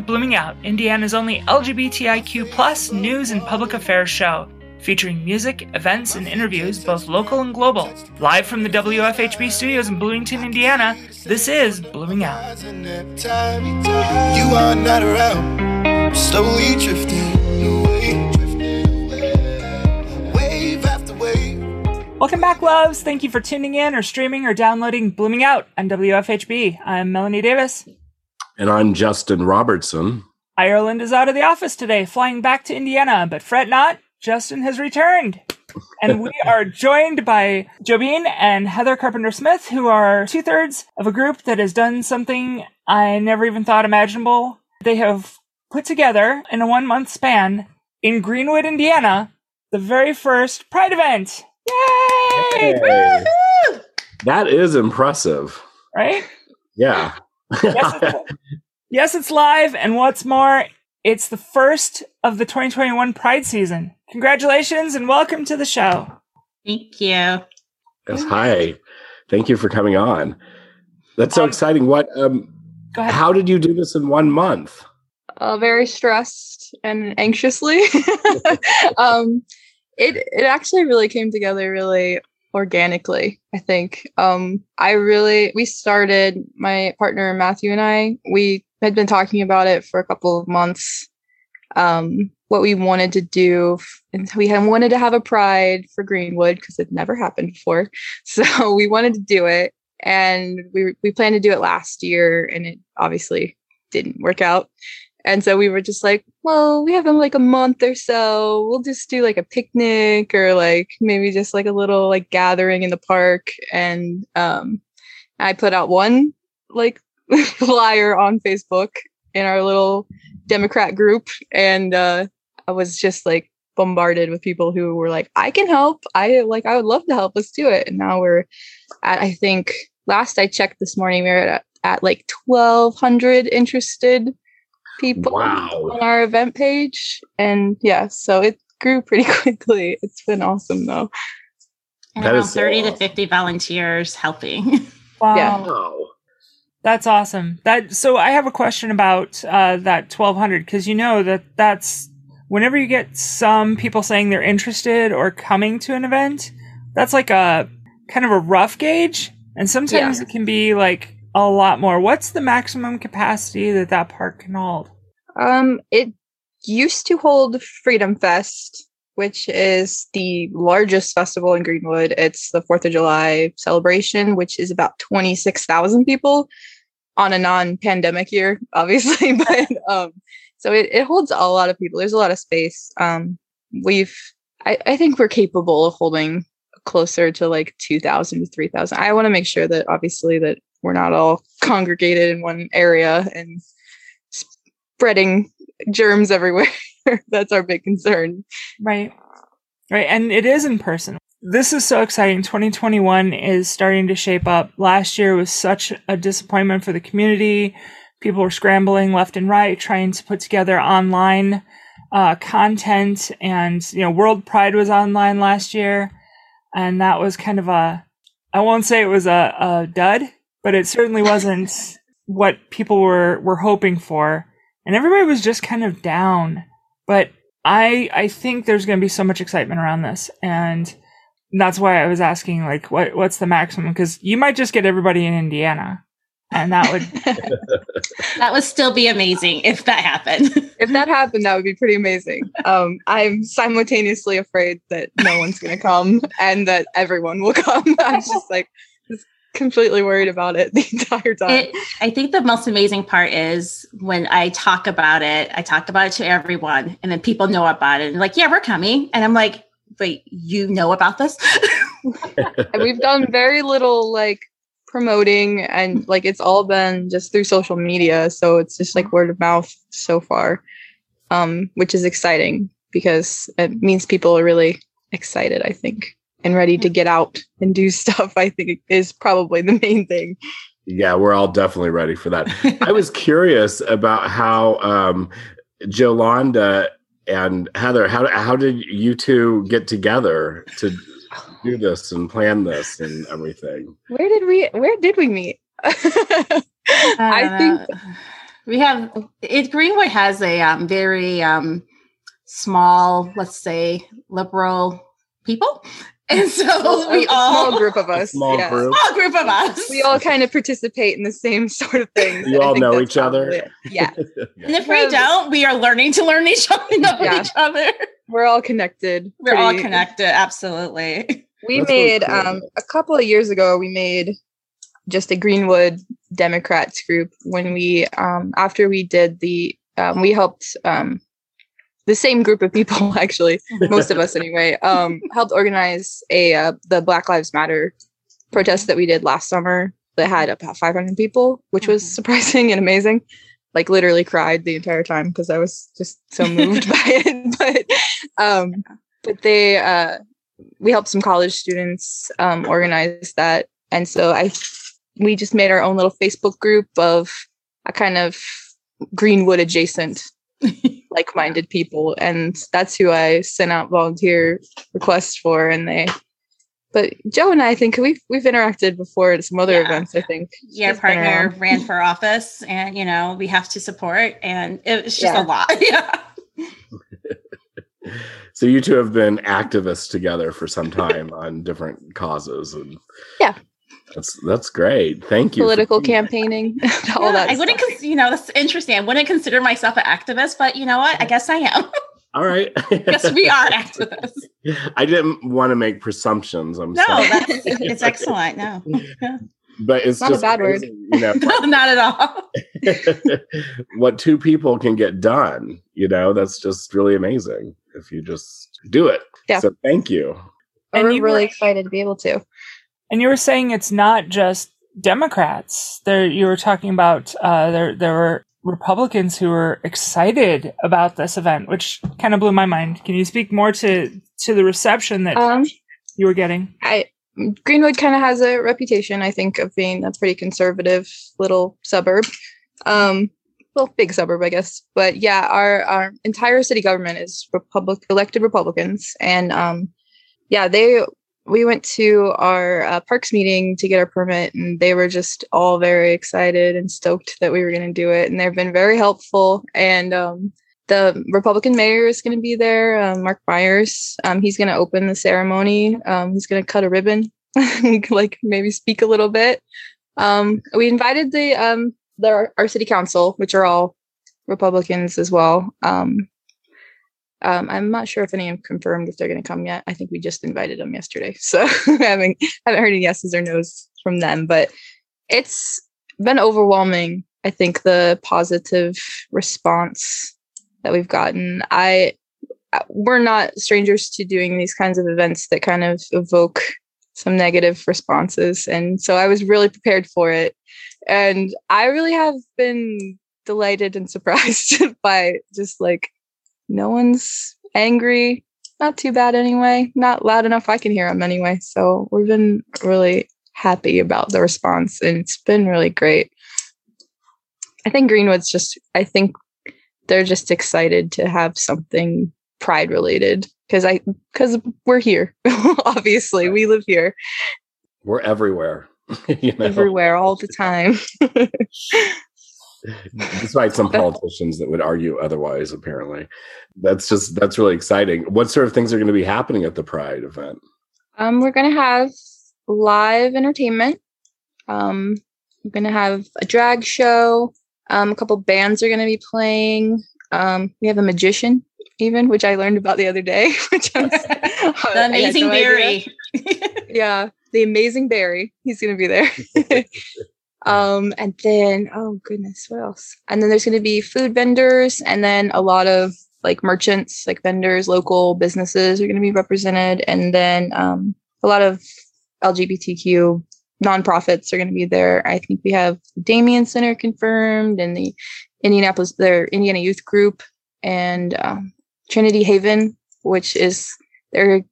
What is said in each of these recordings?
To Blooming Out, Indiana's only LGBTIQ plus news and public affairs show, featuring music, events, and interviews, both local and global. Live from the WFHB studios in Bloomington, Indiana, this is Blooming Out. You are not around, slowly drifting away, drifting away, wave after wave. Welcome back, loves. Thank you for tuning in or streaming or downloading Blooming Out on WFHB. I'm Melanie Davis. And I'm Justin Robertson. Ireland is out of the office today, flying back to Indiana, but fret not, Justin has returned. And we are joined by Jobeen and Heather Carpenter Smith, who are two thirds of a group that has done something I never even thought imaginable. They have put together in a one month span in Greenwood, Indiana, the very first Pride event. Yay! Hey. That is impressive. Right? Yeah. Yes, it's, yes, it's live, and what's more, it's the first of the 2021 Pride season. Congratulations and welcome to the show. Thank you. Yes, hi. Thank you for coming on. That's so Um, exciting. What um Go ahead. how did you do this in one month? uh, very stressed and anxiously. um, it it actually really came together really organically. I think um, I really we started my partner Matthew and I we had been talking about it for a couple of months. Um, what we wanted to do, and we had wanted to have a pride for Greenwood because it never happened before. So we wanted to do it, and we we planned to do it last year, and it obviously didn't work out. And so we were just like, well, we have um, like a month or so. We'll just do like a picnic or like maybe just like a little like gathering in the park. And um, I put out one like flyer on Facebook in our little Democrat group. And uh, I was just like bombarded with people who were like, I can help. I like, I would love to help. Let's do it. And now we're at, I think last I checked this morning, we were at, at like 1,200 interested people Wow. on our event page. And yeah, so it grew pretty quickly. It's been awesome though. And That around is so 30 to 50 volunteers helping. Wow. Yeah. Wow. That's awesome. That so I have a question about uh, that 1200 because you know that that's whenever you get some people saying they're interested or coming to an event, that's like a kind of a rough gauge, and sometimes it can be like a lot more. What's the maximum capacity that that park can hold? Um, it used to hold Freedom Fest, which is the largest festival in Greenwood. It's the Fourth of July celebration, which is about twenty six thousand people on a non pandemic year, obviously. but um, so it, it holds a lot of people. There's a lot of space. Um, we've I, I think we're capable of holding closer to like 2000 to 3000 i want to make sure that obviously that we're not all congregated in one area and spreading germs everywhere that's our big concern Right. Right. And it is in person. This is so exciting. 2021 is starting to shape up. Last year was such a disappointment for the community. People were scrambling left and right, trying to put together online uh, content. And, you know, World Pride was online last year. And that was kind of a, I won't say it was a, a dud, but it certainly wasn't what people were, were hoping for. And everybody was just kind of down. But I I think there's going to be so much excitement around this, and that's why I was asking like what what's the maximum because you might just get everybody in Indiana, and that would that would still be amazing if that happened. if that happened that would be pretty amazing um i'm simultaneously afraid that no one's going to come and that everyone will come i'm just like just completely worried about it the entire time It, I think the most amazing part is when I talk about it, I talk about it to everyone, and then people know about it and like, yeah, we're coming. And I'm like, wait, you know about this? and we've done very little like promoting and like it's all been just through social media so it's just like word of mouth so far um which is exciting because it means people are really excited i think and ready to get out and do stuff i think is probably the main thing Yeah, we're all definitely ready for that. I was curious about how um Jolanda and Heather, how how did you two get together to do this and plan this and everything? where did we where did we meet i think We have it. Greenwood has a um, very um, small, let's say, liberal people, and so we a all small group of us. Small yeah. group. small group of us. We all kind of participate in the same sort of things. You all know each other? probably it. Yeah, and if we don't, we are learning to learn each other, know Yeah. each other. we're all connected. We're all connected, absolutely. We That's really made cool. um a couple of years ago. We made just a Greenwood Democrats group when we um after we did the um, we helped um the same group of people actually most of us anyway um helped organize a uh, the Black Lives Matter protest that we did last summer that had about 500 people, which was surprising and amazing. Like literally cried the entire time because I was just so moved by it. But um, but they uh, we helped some college students um, organize that, and so I we just made our own little Facebook group of a kind of Greenwood adjacent like-minded people and that's who i sent out volunteer requests for and they but joe and i think we've we've interacted before at some other Yeah. events i think yeah She's partner ran for office, and you know we have to support, and it's just Yeah. a lot. Yeah. So you two have been activists together for some time on different causes, and Yeah. That's that's great. Thank you. political doing that. campaigning all Yeah, that I wouldn't, stuff. cons- you know, that's interesting. I wouldn't consider myself an activist, but you know what? I guess I am. All right. yes, we are activists. I didn't want to make presumptions. I'm No, sorry, that's it's excellent. No, but it's Not a just bad word. You know, no, not at all. what two people can get done. You know, that's just really amazing if you just do it. Yeah. So thank you. And we're you really were- excited to be able to And you were saying it's not just Democrats. There, you were talking about uh, there. There were Republicans who were excited about this event, which kind of blew my mind. Can you speak more to to the reception that um you were getting? I Greenwood kind of has a reputation, I think, of being a pretty conservative little suburb. Um, well, big suburb, I guess. But yeah, our our entire city government is Republic elected Republicans, and um, yeah, they we went to our uh, parks meeting to get our permit, and they were just all very excited and stoked that we were going to do it, and they've been very helpful. And um, the Republican mayor is going to be there, um, Mark Myers. Um, he's going to open the ceremony. Um, he's going to cut a ribbon, like maybe speak a little bit. Um, we invited the um, the our city council, which are all Republicans as well. Um, um, I'm not sure if any have confirmed if they're going to come yet. I think we just invited them yesterday, so I haven't haven't heard any yeses or nos from them. But it's been overwhelming. I think the positive response that we've gotten. I uh, we're not strangers to doing these kinds of events that kind of evoke some negative responses, and so I was really prepared for it. And I really have been delighted and surprised by just like no one's angry. Not too bad anyway. Not loud enough I can hear them anyway. So we've been really happy about the response, and it's been really great. I think Greenwood's just. I think they're just excited to have something pride related because I because we're here. Obviously, we live here We're everywhere. you know, everywhere all the time. Despite some politicians that would argue otherwise. Apparently, that's just that's really exciting. What sort of things are going to be happening at the Pride event? Um, we're gonna have live entertainment. Um, we're gonna have a drag show. Um, a couple bands are gonna be playing. Um, we have a magician, even which I learned about the other day. Which I was, The amazing no. Barry. Yeah, the amazing Barry. He's gonna be there. Um, and then oh goodness, what else? And then there's gonna be food vendors, and then a lot of like merchants, like vendors, local businesses are gonna be represented, and then um, a lot of LGBTQ nonprofits are going to be there. I think we have Damien Center confirmed and the Indianapolis, their Indiana Youth Group and um, Trinity Haven, which is they're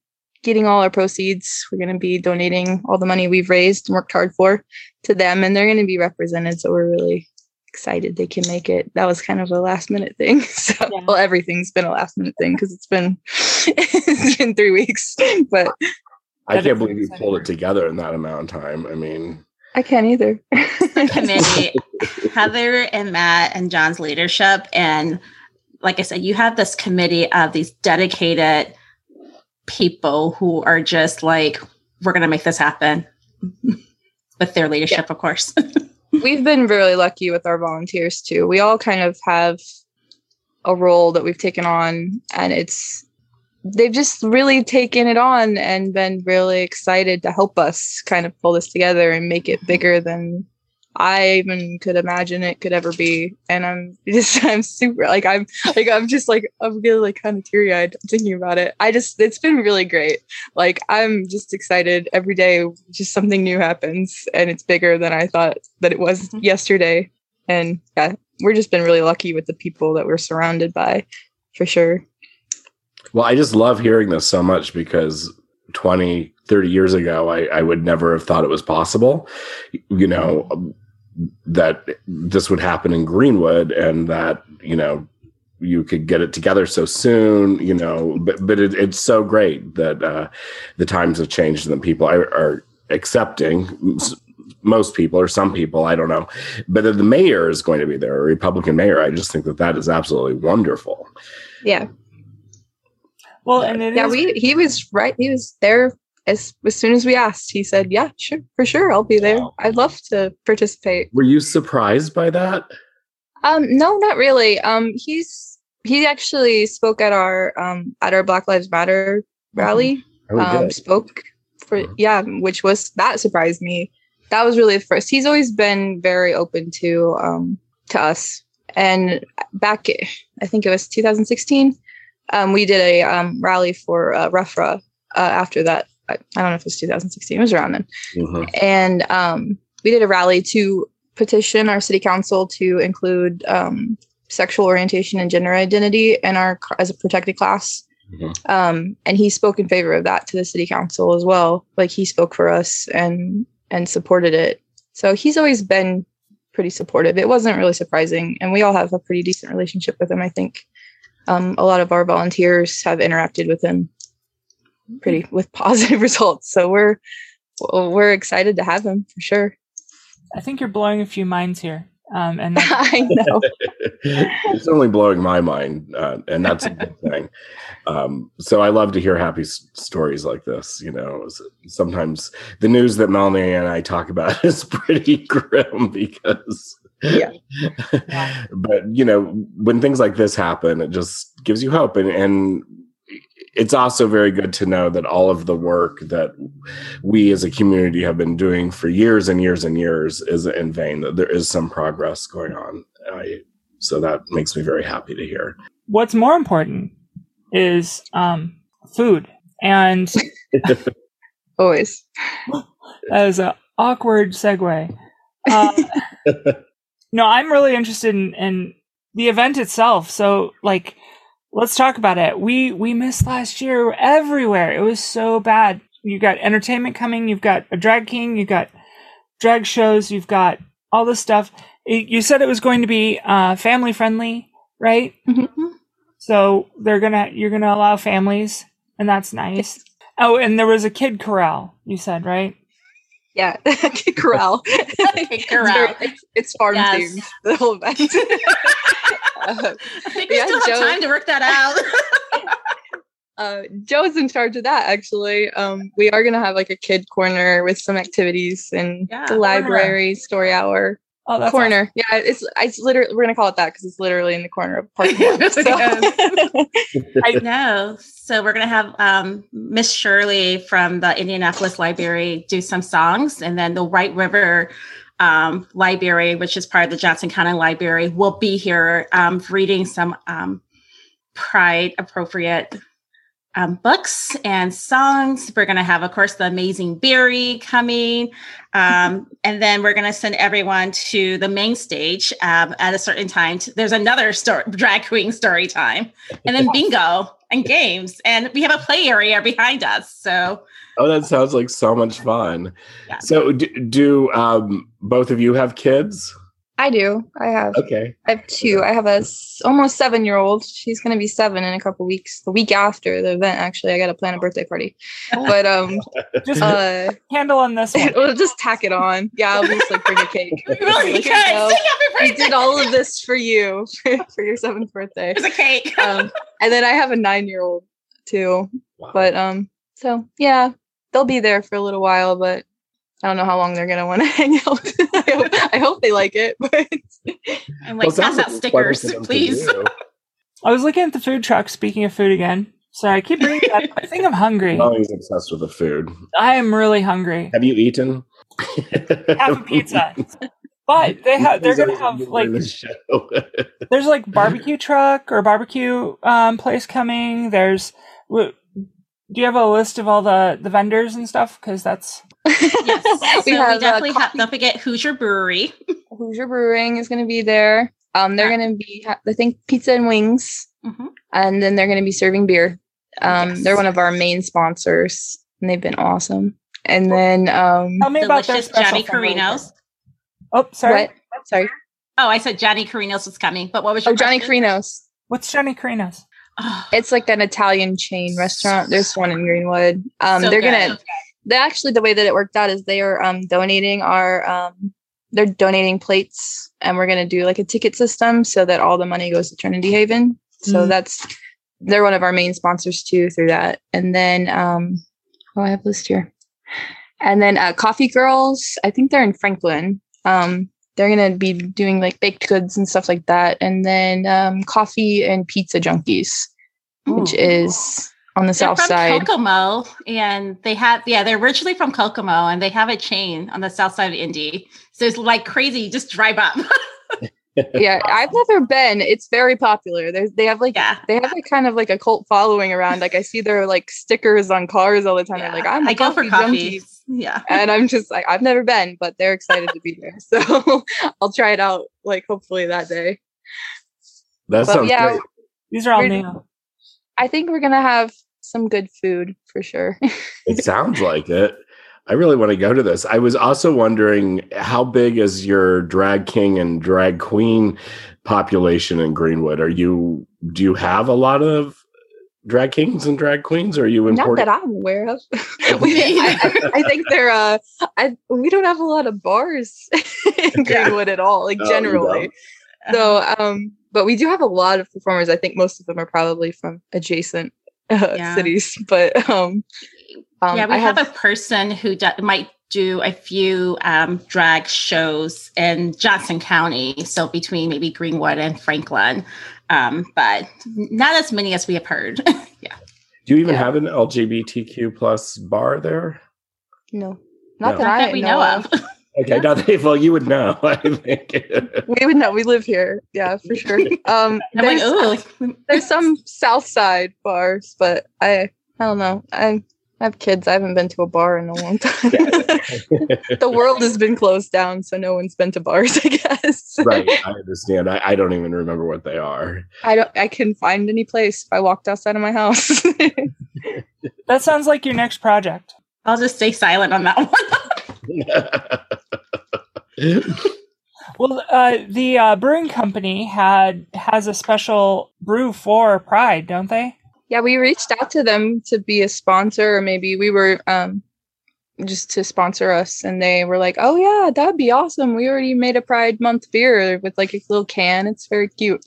getting all our proceeds. We're going to be donating all the money we've raised and worked hard for to them, and they're going to be represented. So we're really excited they can make it. That was kind of a last minute thing. So Yeah. well, everything's been a last minute thing because it's been it's been three weeks, but I can't believe you pulled it together in that amount of time. I mean, I can't either. committee, Heather and Matt and John's leadership. And like I said, you have this committee of these dedicated people who are just like, we're going to make this happen with their leadership, yeah. of course. we've been really lucky with our volunteers too. We all kind of have a role that we've taken on, and it's they've just really taken it on and been really excited to help us kind of pull this together and make it mm-hmm. bigger than I even could imagine it could ever be. And I'm just, I'm super like, I'm like, I'm just like, I'm getting like kind of teary eyed thinking about it. I just, it's been really great. Like, I'm just excited every day. Just something new happens and it's bigger than I thought that it was mm-hmm. yesterday. And yeah, we're just been really lucky with the people that we're surrounded by for sure. Well, I just love hearing this so much because 20, 30 years ago, I, I would never have thought it was possible. You know, that this would happen in Greenwood and that, you know, you could get it together so soon, you know, but, but it, it's so great that uh, the times have changed and that people are, are accepting most people or some people, I don't know, but the mayor is going to be there, a Republican mayor. I just think that that is absolutely wonderful. Yeah. Well, and yeah, is- we he was right. He was there as as soon as we asked, he said, "Yeah, sure, for sure, I'll be there. I'd love to participate." Were you surprised by that? Um, no, not really. Um, he's he actually spoke at our um at our Black Lives Matter rally. Oh, um, spoke for yeah, which was that surprised me. That was really the first. He's always been very open to um to us. And back, I think it was 2016, um, we did a um, rally for uh, RFRA uh, after that I, don't know if it was 2016, it was around then. Mm-hmm. And um, we did a rally to petition our city council to include um, sexual orientation and gender identity in our as a protected class. Mm-hmm. Um, and he spoke in favor of that to the city council as well. Like he spoke for us and and supported it. So he's always been pretty supportive. It wasn't really surprising, and we all have a pretty decent relationship with him. I think um, a lot of our volunteers have interacted with him pretty with positive results. So we're we're excited to have him for sure. I think you're blowing a few minds here. Um, and I know it's only blowing my mind, uh, and that's a good thing. Um, so I love to hear happy s- stories like this. You know, sometimes the news that Melanie and I talk about is pretty grim because yeah. but you know when things like this happen it just gives you hope. And and it's also very good to know that all of the work that we as a community have been doing for years and years and years is in vain that there is some progress going on. I, so that makes me very happy to hear. What's more important is um, food and always. As an awkward segue. Uh, no i'm really interested in, in the event itself so like let's talk about it. We we missed last year everywhere. It was so bad. You got entertainment coming. You've got a drag king. You've got drag shows. You've got all this stuff. you said it was going to be uh, family friendly, right? Mm-hmm. So they're gonna you're gonna allow families, and that's nice. Oh, and there was a kid corral. You said right? Yeah, kid corral. corral. It's, it's farm yes. themed. The whole event. uh, I think we yeah, still have Joe, time to work that out. uh, Joe's in charge of that. Actually, um, we are gonna have like a kid corner with some activities and yeah, the library, story hour. Oh, that's corner. Awesome. Yeah, it's it's literally we're gonna call it that because it's literally in the corner of parking lot. So. I know. So we're gonna have um, Miss Shirley from the Indianapolis Library do some songs, and then the White River um, Library, which is part of the Johnson County Library, will be here um, reading some um, Pride appropriate um, books and songs. We're going to have, of course, the amazing Barry coming. Um, and then we're going to send everyone to the main stage um, at a certain time. To, there's another story, drag queen story time, and then bingo and games. And we have a play area behind us. So, oh, that sounds like so much fun. Yeah. So, do, do um, both of you have kids? I do. I have. Okay. I have two. I have a s- almost seven year old. She's gonna be seven in a couple weeks. The week after the event, actually, I got to plan a birthday party. But um, Just uh, handle on this one. we'll just tack it on. Yeah, I'll just like bring a cake. Really Like, good. I know, Sing I happy birthday. did all of this for you for your seventh birthday. There's a cake. Um, and then I have a nine year old too. Wow. But um, so yeah, they'll be there for a little while, but I don't know how long they're gonna want to hang out. I, hope, I hope they like it, but and Well, like it sounds pass out like it's fun stickers, for them to please. I was looking at the food truck. Speaking of food again. Sorry, I keep bringing that. I think I'm hungry. Molly's obsessed with the food. I am really hungry. Have you eaten? Half a pizza. But they have. They're gonna have like the show. there's like barbecue truck or barbecue um, place coming. There's. w- Do you have a list of all the the vendors and stuff? Because that's Yes. so we, have, uh, definitely have. coffee- Don't forget Hoosier Brewery. Hoosier Brewing is going to be there. Um, they're Yeah. going to be, ha- I think, pizza and wings, Mhm. and then they're going to be serving beer. Um, Yes. They're one of our main sponsors, and they've been awesome. And then, um, tell me about their Delicious special Johnny Carinos. Oh, sorry. what? Sorry. Oh, I said Johnny Carinos was coming, but what was your Oh, Johnny? Carinos. What's Johnny Carinos? Oh, It's like an Italian chain restaurant. There's one in Greenwood. Um, so they're good. gonna. They actually the way that it worked out is they are um donating our um they're donating plates and we're gonna do like a ticket system so that all the money goes to Trinity Haven. So Mm. that's they're one of our main sponsors too through that. And then um oh I have a list here. And then uh Coffee Girls, I think they're in Franklin. Um they're gonna be doing like baked goods and stuff like that. And then um coffee and pizza junkies, which is on the They're south from side. Kokomo, and they have yeah, they're originally from Kokomo, and they have a chain on the south side of Indy. So it's like crazy. You just drive up. yeah, I've never been. It's very popular. There's they have like yeah, they have like kind of like a cult following around. Like I see their like stickers on cars all the time. They're yeah. like I'm a I go for coffee coffee. junkie. Yeah, And I'm just like I've never been, but they're excited to be there. So I'll try it out like hopefully that day. that But sounds yeah, great. These are all new. I think we're gonna have some good food for sure. It sounds like it. I really want to go to this. I was also wondering how big is your drag king and drag queen population in Greenwood? Are you do you have a lot of drag kings and drag queens? Or are you Not important? that I'm aware of. we, I, I- think they're uh I we don't have a lot of bars in Greenwood at all, like Oh, generally. So, um, but we do have a lot of performers. I think most of them are probably from adjacent uh, Yeah. cities. But um, um, yeah, we I have, a person who do, might do a few um, drag shows in Johnson County, so between maybe Greenwood and Franklin, um, but not as many as we have heard. yeah, Do you even Yeah. have an LGBTQ plus bar there? no, not No. that not I that we know, know of. of. Okay, now they, well, you would know. I think. We would know. We live here. Yeah, for sure. Um, I'm like, there's, oh, there's some South Side bars, but I I don't know. I I have kids. I haven't been to a bar in a long time. the world has been closed down, so no one's been to bars. I guess. right, I understand. I, I don't even remember what they are. I don't. I can find any place if I walked outside of my house. That sounds like your next project. I'll just stay silent on that one. Well, uh, the uh, brewing company had has a special brew for Pride, don't they? yeah, we reached out to them to be a sponsor, or maybe we were um just to sponsor us, and they were like, "Oh yeah, that'd be awesome. We already made a Pride Month beer with like a little can. It's very cute,"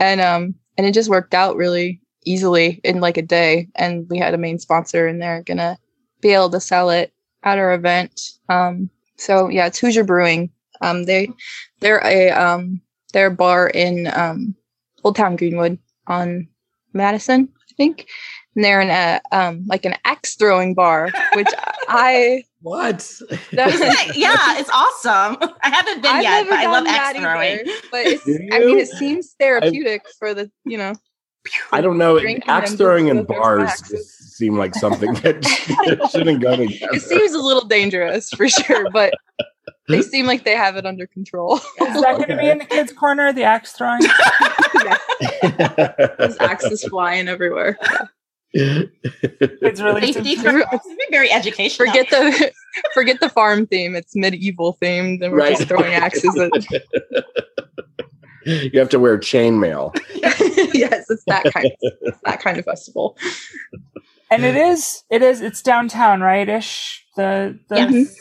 and um and it just worked out really easily in like a day, and we had a main sponsor, and they're gonna be able to sell it at our event. Um, so yeah, it's Hoosier Brewing. Um, they they're a um they're a bar in um Old Town Greenwood on Madison, I think. And they're in a um like an axe throwing bar, which I what? yeah, it's awesome. I haven't been I've yet, but I love done axe throwing. either, But it's, I mean, it seems therapeutic for the you know. I don't know. Drinking Axe throwing just in bars axes. just seem like something that shouldn't go together. It seems a little dangerous for sure, but they seem like they have it under control. Is that going to be in the kids' corner? The axe throwing. There's axes flying everywhere. It's really Safety first. It's been very educational. Forget the forget the farm theme. It's medieval themed, and we're Right. just throwing axes at. you have to wear chainmail. yes, it's that kind. Of, that kind of festival. And it is it is it's downtown, right? Ish. The the yes.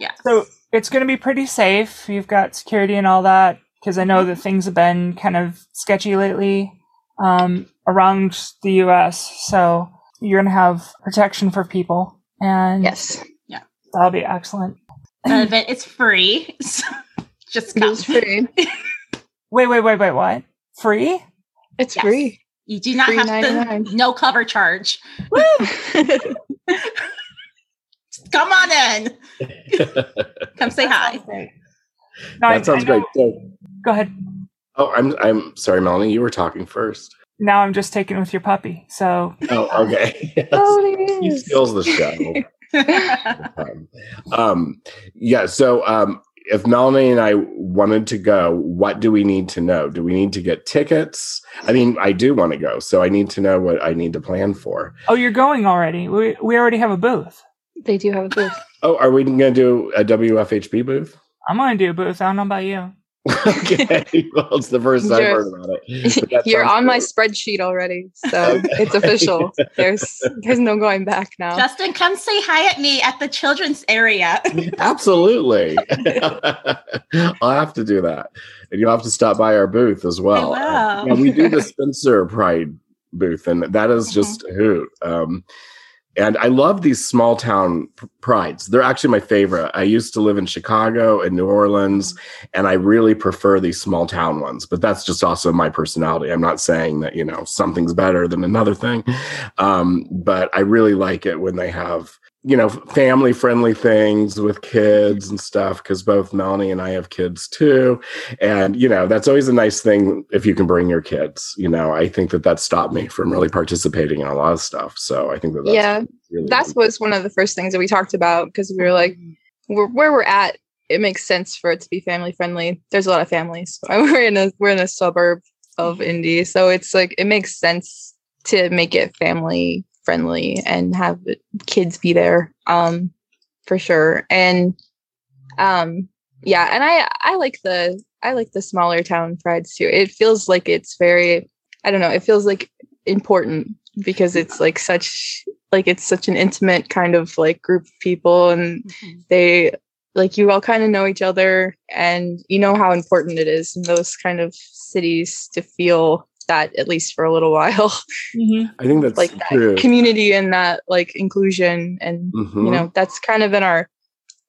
Yeah. So it's going to be pretty safe. You've got security and all that because I know that things have been kind of sketchy lately um, around the U.S. So you're going to have protection for people, and Yes, yeah, that'll be excellent. The event is free. So just it come. is free. Wait, wait, wait, wait. What? Free? It's Yes. free. You do not have 99. to no cover charge. Come on in. Come say hi. Great. No, I- that sounds I great. So, Go ahead. oh, I'm I'm sorry, Melanie. You were talking first. Now I'm just taking with your puppy. So Oh, okay. Yes. oh, he is. steals the show. um, um, yeah. So, um, if Melanie and I wanted to go, what do we need to know? Do we need to get tickets? I mean, I do want to go, so I need to know what I need to plan for. Oh, you're going already. We we already have a booth. They do have a booth. Oh, are we going to do a WFHB booth? I'm going to do a booth. I don't know about you. Okay. well, it's the first time I've heard about it. You're sounds on my spreadsheet already, so it's official. There's there's no going back now. Justin, come say hi at me at the children's area. Absolutely. I'll have to do that. And you'll have to stop by our booth as well. I will. yeah, we do the Spencer Pride booth, and that is just a hoot. Um, and I love these small town prides. They're actually my favorite. I used to live in Chicago and New Orleans, and I really prefer these small town ones. But that's just also my personality. I'm not saying that, you know, something's better than another thing. Um, but I really like it when they have, you know, family friendly things with kids and stuff, because both Melanie and I have kids too. And, you know, that's always a nice thing if you can bring your kids. You know, I think that that stopped me from really participating in a lot of stuff. So I think that that's yeah, really that was one of the first things that we talked about because we were like, we're, where we're at, it makes sense for it to be family friendly. There's a lot of families. We're in a we're in a suburb of Indy, so it's like it makes sense to make it family friendly and have kids be there, um, for sure. And um, yeah, and I I like the I like the smaller town prides too. It feels like it's very I don't know. It feels like important because it's like such like it's such an intimate kind of like group of people and they like you all kind of know each other and you know how important it is in those kind of cities to feel that at least for a little while Mm-hmm. I think that's like that true. community and that like inclusion and Mhm. you know that's kind of been our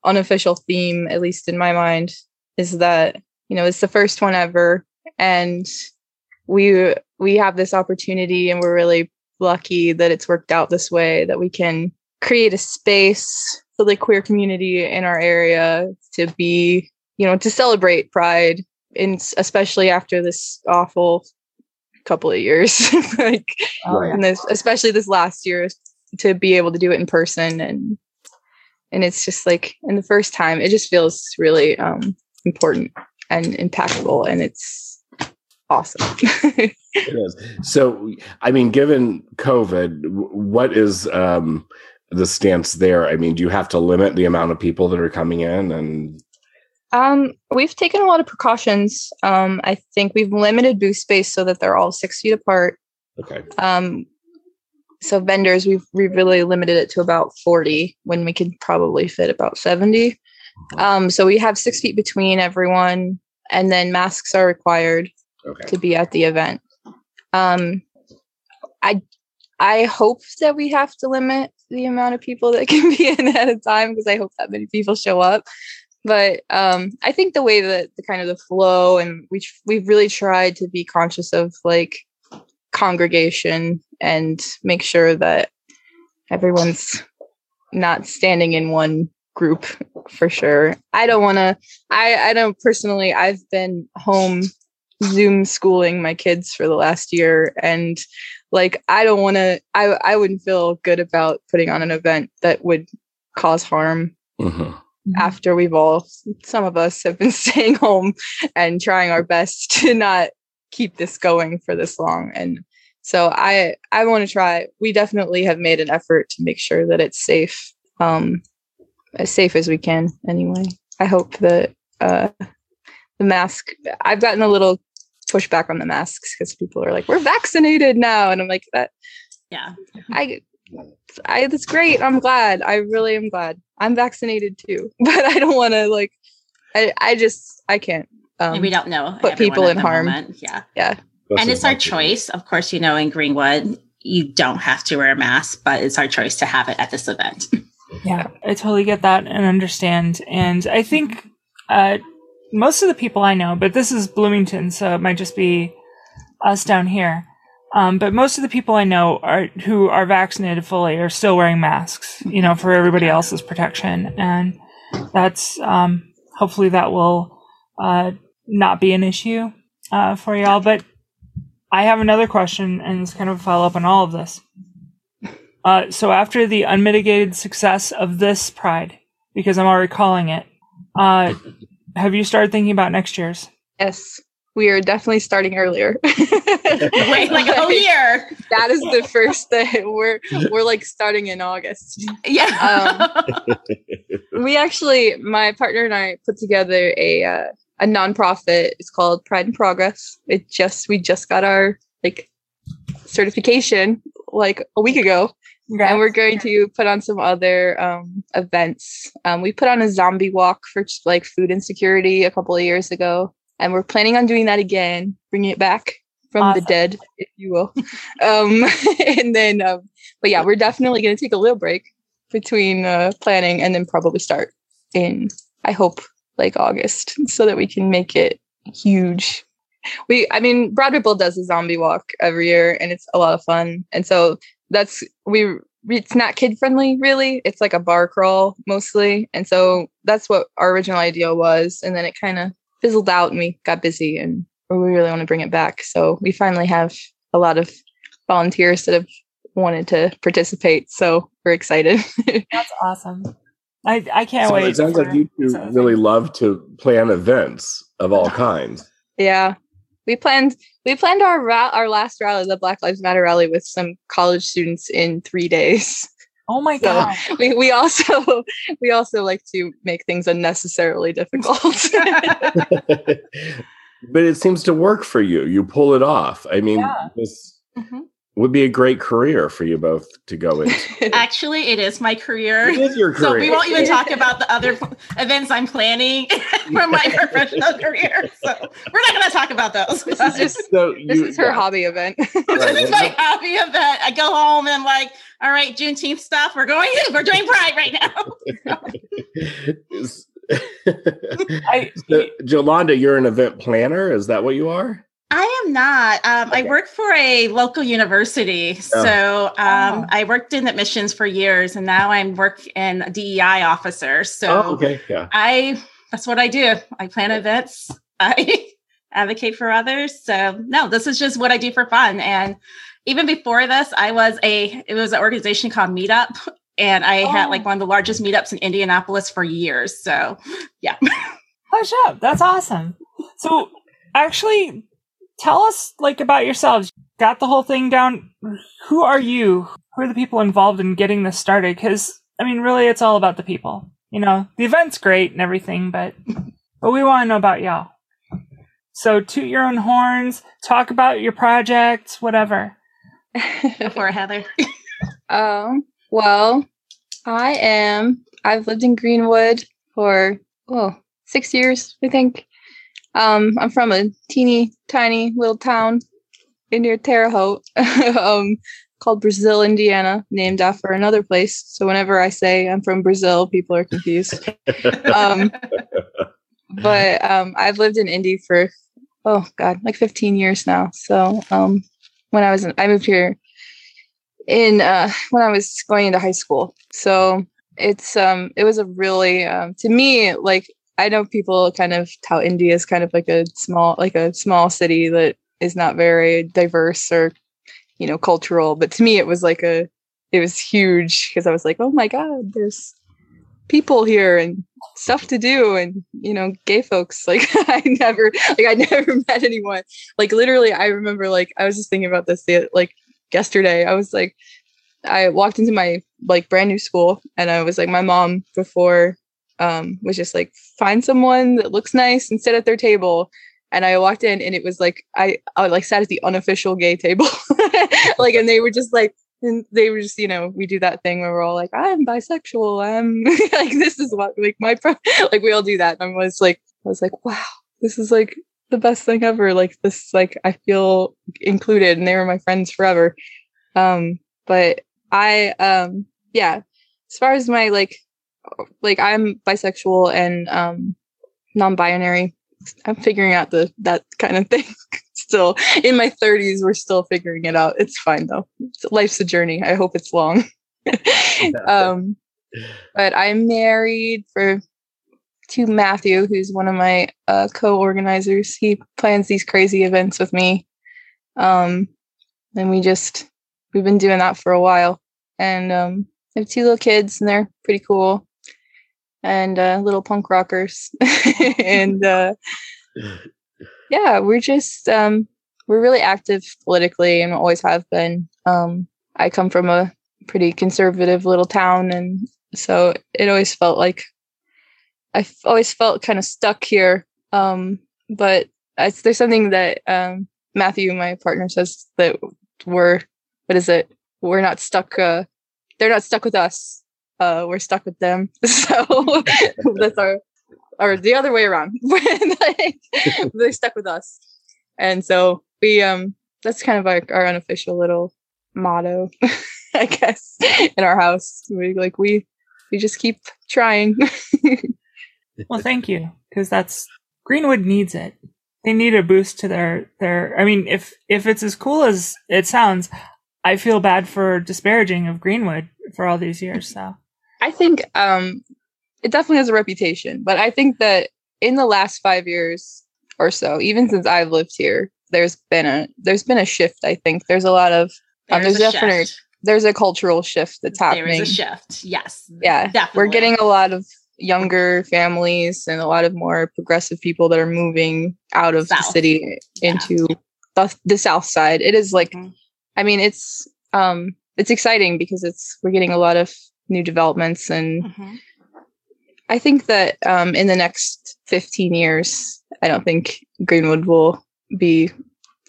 unofficial theme at least in my mind is that you know it's the first one ever and we we have this opportunity and we're really lucky that it's worked out this way that we can create a space for the queer community in our area to be you know to celebrate pride and especially after this awful couple of years like Oh, Right. and this especially this last year to be able to do it in person and and it's just like in the first time it just feels really um important and impactful and it's awesome It is. So, I mean, given COVID, what is um, the stance there? I mean, do you have to limit the amount of people that are coming in? And um we've taken a lot of precautions. Um i think we've limited booth space so that they're all six feet apart. Okay, um so vendors we've we've really limited it to about 40 when we could probably fit about 70 um so we have six feet between everyone and then masks are required okay, to be at the event. Um i i hope that we have to limit the amount of people that can be in at a time because i hope that many people show up but um i think the way that the kind of the flow and we we've really tried to be conscious of like congregation and make sure that everyone's not standing in one group for sure. I don't want to i i don't personally i've been home zoom schooling my kids for the last year and like i don't want to i i wouldn't feel good about putting on an event that would cause harm Mhm. after we've all some of us have been staying home and trying our best to not keep this going for this long and So I I want to try. We definitely have made an effort to make sure that it's safe, um, as safe as we can. Anyway, I hope that uh, the mask. I've gotten a little pushback on the masks because people are like, "We're vaccinated now," and I'm like, "That Yeah. I, I that's great. I'm glad. I really am glad. I'm vaccinated too, but I don't want to like. I I just I can't. Um, we don't know put people in harm. moment. Yeah. yeah. and it's our choice. Of course, you know, in Greenwood, you don't have to wear a mask, but it's our choice to have it at this event. Yeah, I totally get that and understand. And I think uh, most of the people I know, but this is Bloomington, so it might just be us down here. Um, but most of the people I know are who are vaccinated fully are still wearing masks, you know, for everybody else's protection, and that's um, hopefully that will uh, not be an issue uh, for y'all. But I have another question, and it's kind of a follow up on all of this. Uh, so after the unmitigated success of this Pride, because I'm already calling it, uh, have you started thinking about next year's? Yes, we are definitely starting earlier. Wait, like a whole year. that is the first thing. We're we're like starting in August. Yeah. We actually, my partner and I put together a uh, a nonprofit. It's called Pride and Progress. It just we just got our like certification like a week ago, and we're going to put on some other um, events. Um, we put on a zombie walk for just, like food insecurity a couple of years ago, and we're planning on doing that again, bringing it back from Awesome. the dead, if you will. Um, and then, um, but yeah, we're definitely going to take a little break between uh, planning and then probably start in, I hope, like August, so that we can make it huge. We, I mean, Broad Ripple does a zombie walk every year, and it's a lot of fun. And so that's we. It's not kid friendly, really. It's like a bar crawl mostly, and so that's what our original idea was. And then it kind of fizzled out, and we got busy, and we really want to bring it back. So we finally have a lot of volunteers that have wanted to participate. So we're excited. That's awesome. I I can't So wait. it sounds for- like you two so- really love to plan events of all kinds. yeah. We planned we planned our ra- our last rally, the Black Lives Matter rally, with some college students in three days. Oh my So- god! We we also we also like to make things unnecessarily difficult. but it seems to work for you. You pull it off. I mean, Yeah. this Mhm. would be a great career for you both to go into. Actually, it is my career. it is your career. So we won't even talk about the other events I'm planning for my professional career. So we're not going to talk about those. this is just so this is her yeah. hobby event. this is my hobby event. I go home and I'm like, all right, Juneteenth stuff. We're going. We're doing Pride right now. I, So, Jolanda, you're an event planner. Is that what you are? I am not. Um, I work for a local university, so um, Oh. I worked in admissions for years, and now I'm work in a DEI officer. So oh, okay. Yeah. I that's what I do. I plan events. I advocate for others. So no, this is just what I do for fun. And even before this, I was a it was an organization called Meetup. And I had Oh. like one of the largest meetups in Indianapolis for years. So yeah. hush up. That's awesome. So, actually, tell us like about yourselves. Got the whole thing down. Who are you? Who are the people involved in getting this started? Because I mean, really, it's all about the people. You know, the event's great and everything, but but we want to know about y'all. So, toot your own horns. Talk about your projects, whatever. Before Heather. Um, well, I am. I've lived in Greenwood for oh six years, I think. Um, I'm from a teeny tiny little town in near Terre Haute, um, called Brazil, Indiana, named after another place. So whenever I say I'm from Brazil, people are confused. um, but um, I've lived in Indy for oh god, like 15 years now. So um, when I was in, I moved here in uh, when I was going into high school. So it's um, it was a really um, to me like I know people kind of how Indy is kind of like a small like a small city that is not very diverse or you know cultural, but to me it was like a it was huge because I was like oh my god there's people here and stuff to do and you know gay folks. Like i never like i never met anyone. Like literally i remember like i was just thinking about this like yesterday. I was like i walked into my like brand new school and i was like my mom before um was just like find someone that looks nice and sit at their table. And I walked in and it was like I, I like sat at the unofficial gay table. Like and they were just like and they were just you know we do that thing where we're all like i'm bisexual. I'm like this is what like my pro-. like we all do that. And i was like i was like wow this is like the best thing ever. Like this like i feel included. And they were my friends forever. Um but i um yeah as far as my like like i'm bisexual and um non-binary i'm figuring out the that kind of thing still in my 30s we're still figuring it out. It's fine though. Life's a journey. I hope it's long. Um but i'm married for to matthew who's one of my uh, co-organizers. He plans these crazy events with me. Um and we just we've been doing that for a while. And um I have two little kids and they're pretty cool. And uh, little punk rockers. And uh yeah, we're just um, we're really active politically and always have been. Um, I come from a pretty conservative little town, and so it always felt like I've always felt kind of stuck here. Um, but there's something that um, Matthew, my partner, says that we're what is it? We're not stuck. Uh, they're not stuck with us. Uh, we're stuck with them. So that's our or the other way around. they're stuck with us. And so we um that's kind of like our unofficial little motto, I guess, in our house. We like we we just keep trying. well, thank you because that's Greenwood needs it. They need a boost to their their I mean if if it's as cool as it sounds, I feel bad for disparaging of Greenwood for all these years, so I think um it definitely has a reputation. But I think that in the last five years or so, even since I've lived here, there's been a there's been a shift. I think there's a lot of um, there's, there's definitely there's a cultural shift that's happening. There is a shift. Yes. Yeah. Definitely. We're getting a lot of younger families and a lot of more progressive people that are moving out of south. the city into yeah. the, the south side. It is like mm-hmm. I mean it's um it's exciting because it's we're getting a lot of new developments and mm-hmm. I think that um, in the next 15 years, I don't think Greenwood will be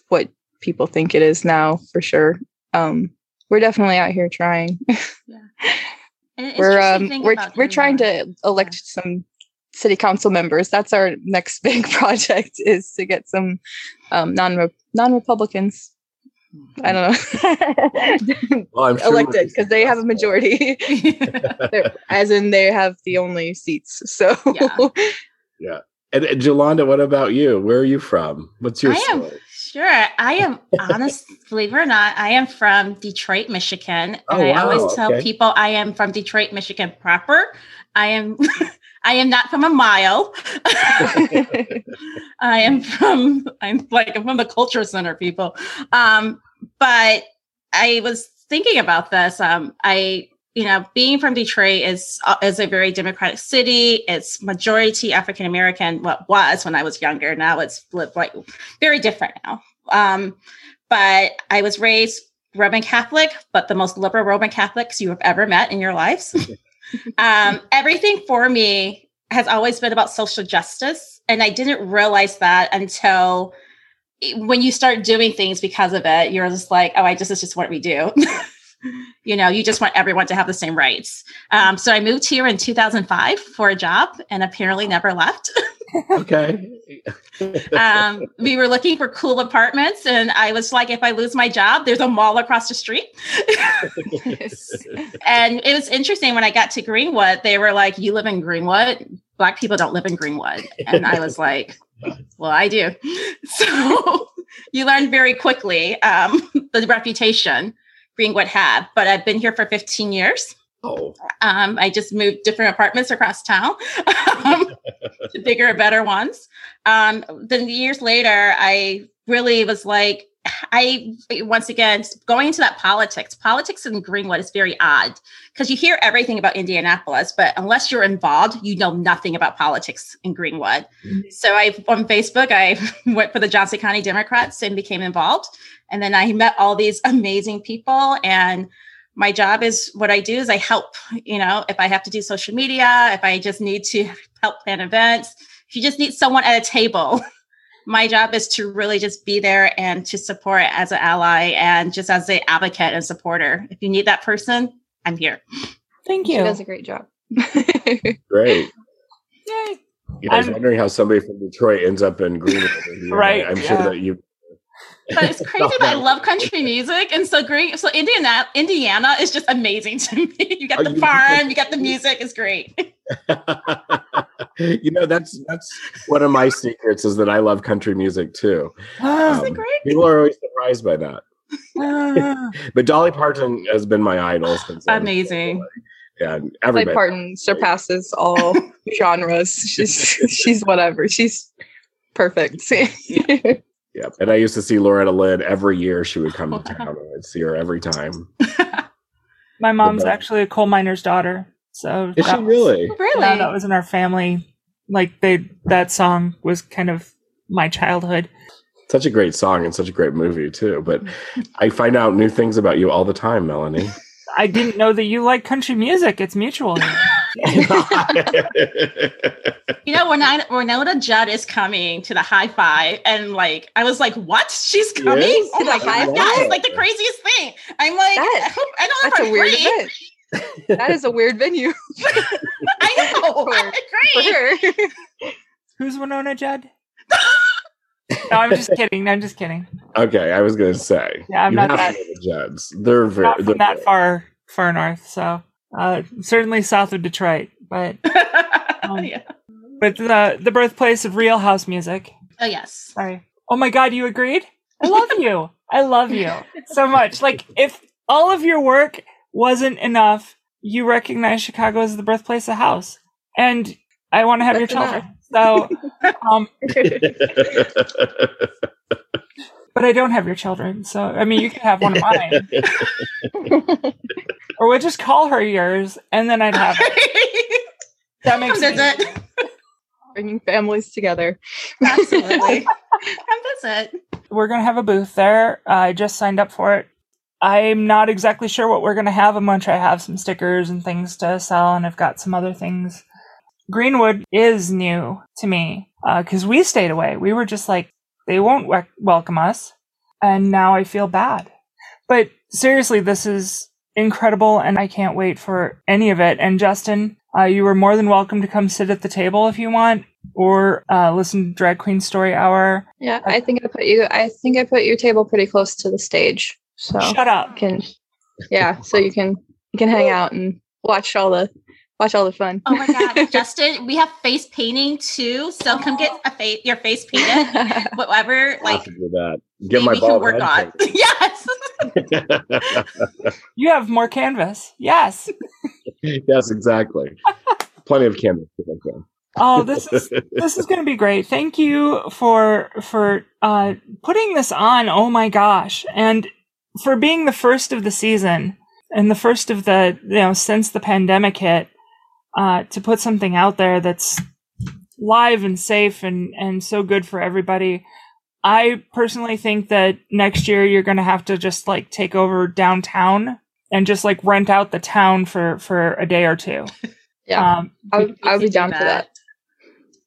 what people think it is now for sure. Um, we're definitely out here trying. yeah. we're um, we're we're trying to elect yeah. some city council members. That's our next big project is to get some um, non non Republicans I don't know. well, I'm sure elected because they have a majority, as in they have the only seats. So yeah. yeah. And, and Jolanda, what about you? Where are you from? What's your I story? Am, sure. I am honest, believe it or not, I am from Detroit, Michigan. And oh, I wow. always tell okay. people I am from Detroit, Michigan proper. I am I am not from a mile. I am from I'm like I'm from the culture center, people. Um, but I was thinking about this. Um, I you know, being from Detroit is uh, is a very democratic city. It's majority African American. What was when I was younger. Now it's like very different now. Um, but I was raised Roman Catholic, but the most liberal Roman Catholics you have ever met in your lives. um, everything for me has always been about social justice. And I didn't realize that until when you start doing things because of it, you're just like, oh, I just, this is just what we do. you know, you just want everyone to have the same rights. Um, so I moved here in 2005 for a job and apparently never left. okay. um, we were looking for cool apartments, and I was like, if I lose my job, there's a mall across the street. and it was interesting when I got to Greenwood, they were like, You live in Greenwood? Black people don't live in Greenwood. And I was like, Well, I do. So you learn very quickly um, the reputation Greenwood had, but I've been here for 15 years. Oh. Um, I just moved different apartments across town um, to bigger, better ones. Um, then years later, I really was like, I once again going into that politics. Politics in Greenwood is very odd because you hear everything about Indianapolis, but unless you're involved, you know nothing about politics in Greenwood. Mm-hmm. So I on Facebook, I went for the Johnson County Democrats and became involved, and then I met all these amazing people and my job is what I do is I help, you know, if I have to do social media, if I just need to help plan events, if you just need someone at a table, my job is to really just be there and to support as an ally and just as an advocate and supporter. If you need that person, I'm here. Thank you. She does a great job. Great. Yay. Yeah, I was wondering how somebody from Detroit ends up in Greenwood. right. I'm sure that you but it's crazy but I love country music. And so great. So Indiana, Indiana is just amazing to me. You got the farm, you got the music, it's great. you know, that's that's one of my secrets is that I love country music too. Um, great? People are always surprised by that. but Dolly Parton has been my idol since amazing. Yeah, everybody. Dolly Parton surpasses all genres. She's she's whatever. She's perfect. yeah. Yep. And I used to see Loretta Lynn every year. She would come to town. I'd see her every time. My mom's uh, actually a coal miner's daughter. So is she really? Oh, really? Yeah, that was in our family. Like they, that song was kind of my childhood. Such a great song and such a great movie too. But I find out new things about you all the time, Melanie. I didn't know that you like country music. It's mutual. you know, when I Wynonna Judd is coming to the high five, and like I was like, "What? She's coming yes, to the high five? Yeah, it's like the craziest thing." I'm like, that, I, hope, I don't know that's a weird event. that is a weird venue. I know. Great. Who's Wynonna Judd? no, I'm just kidding. I'm just kidding. Okay, I was going to say. Yeah, I'm not that. Judds. They're very not from that far far north. So uh, certainly south of Detroit, but um, yeah. but the the birthplace of real house music. Oh yes. Sorry. Oh my God, you agreed? I love you. I love you so much. Like if all of your work wasn't enough, you recognize Chicago as the birthplace of house, and I want to have That's your children. So, um, but I don't have your children. So, I mean, you can have one of mine. or we'll just call her yours and then I'd have it. That makes sense. Bringing families together. Absolutely. Come visit. We're going to have a booth there. I just signed up for it. I'm not exactly sure what we're going to have. I'm going to try to have some stickers and things to sell, and I've got some other things. Greenwood is new to me because uh, we stayed away. We were just like, they won't we- welcome us. And now I feel bad. But seriously, this is incredible and I can't wait for any of it. And Justin, uh, you are more than welcome to come sit at the table if you want or uh, listen to Drag Queen Story Hour. Yeah, I think I put you. I think I put your table pretty close to the stage. So shut up. Can yeah, so you can you can hang out and watch all the watch all the fun. Oh my god, Justin, we have face painting too. So come get a face your face painted. Whatever, like do that. Get my ball work on. yes. you have more canvas. Yes. yes, exactly. Plenty of canvas. oh, this is this is going to be great. Thank you for for uh, putting this on. Oh my gosh, and for being the first of the season and the first of the you know since the pandemic hit uh, to put something out there that's live and safe and, and so good for everybody. I personally think that next year you're going to have to just like take over downtown and just like rent out the town for, for a day or two. Yeah. Um, I would, I would be down that. for that.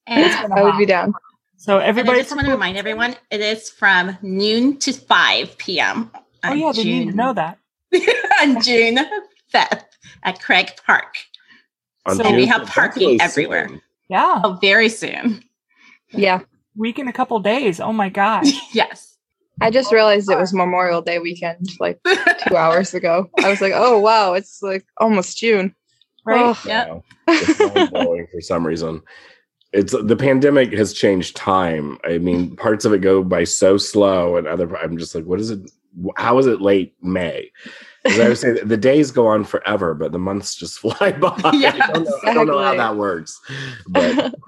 And I would be down. So everybody. I just want to remind everyone, it is from noon to 5 p.m. Oh yeah, they June, need to know that. on June 5th at Craig Park. So and we have parking everywhere. Soon. Yeah. Oh, very soon. Yeah. Week in a couple days. Oh my gosh. yes. I just realized it was Memorial Day weekend like two hours ago. I was like, oh wow, it's like almost June. Right. Oh. Yeah. for some reason. It's the pandemic has changed time. I mean, parts of it go by so slow, and other I'm just like, what is it? How is it late May? As I was saying, the days go on forever, but the months just fly by. Yeah, I, don't know, exactly. I don't know how that works. But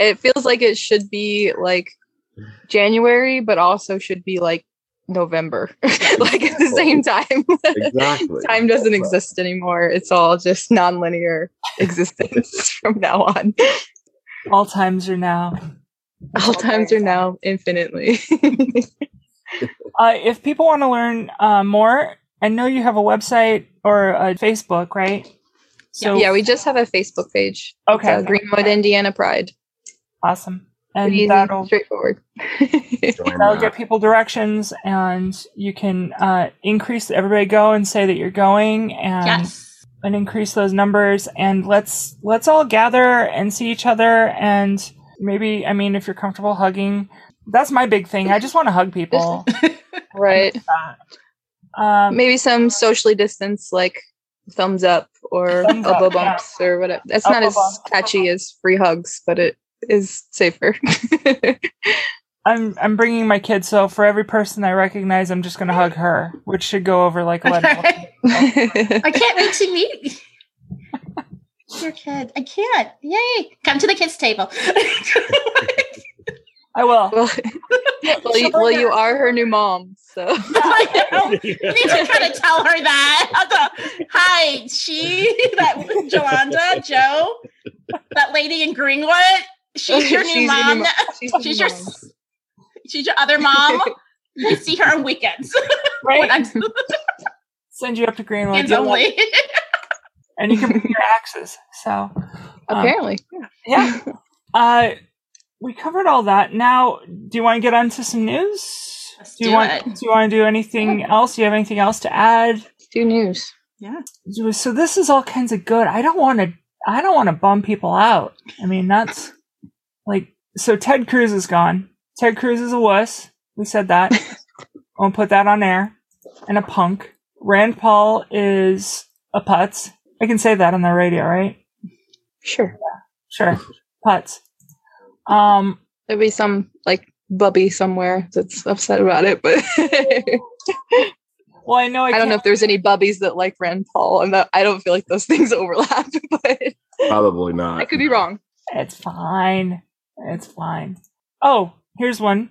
it feels like it should be like January, but also should be like November, like at the same time. Exactly. time doesn't exist anymore. It's all just nonlinear existence from now on. All times are now. All times are now infinitely. Uh, if people want to learn uh, more, I know you have a website or a Facebook, right? So yeah, we just have a Facebook page. It's, Okay. uh, Greenwood, Indiana Pride. awesome, and easy, that'll straightforward. That'll get people directions, and you can uh, increase everybody go and say that you're going, and Yes. and increase those numbers, and let's let's all gather and see each other, and maybe I mean if you're comfortable hugging, that's my big thing. I just want to hug people. right. Um, Maybe some socially distanced, like thumbs up or Thumbs up, elbow yeah. bumps or whatever. That's not as bump. catchy as free hugs, but it is safer. I'm I'm bringing my kid, so for every person I recognize, I'm just gonna hug her, which should go over like a lead. I can't wait to meet your kid. I can't. Yay. Come to the kids' table. I will. well, well, you, well, you are her new mom, so I. You need to try to tell her that. I'll go, Hi, she, that Jolanda, Joe, that lady in Greenwood. She's your new She's mom. mo- She's, your She's new your mom. she's your other mom. You see her on weekends. when Right? I'm Send you up to Greenwood, weekends only. and you can bring your axes. So um, Apparently, yeah. Uh, we covered all that. Now, do you want to get onto some news? Let's do you do want? it. Do you want to do anything else? Do you have anything else to add? do news. Yeah. So this is all kinds of good. I don't want to. I don't want to bum people out. I mean, that's like so. Ted Cruz is gone. Ted Cruz is a wuss. We said that. Won't put that on air. And a punk. Rand Paul is a putz. I can say that on the radio, right? Sure, Sure, putz. Um, there'll be some like bubby somewhere that's upset about it, but well, I know I, I don't know can't- if there's any bubbies that like Rand Paul, and that I don't feel like those things overlap. But Probably not. I could be wrong. It's fine. It's fine. Oh, here's one.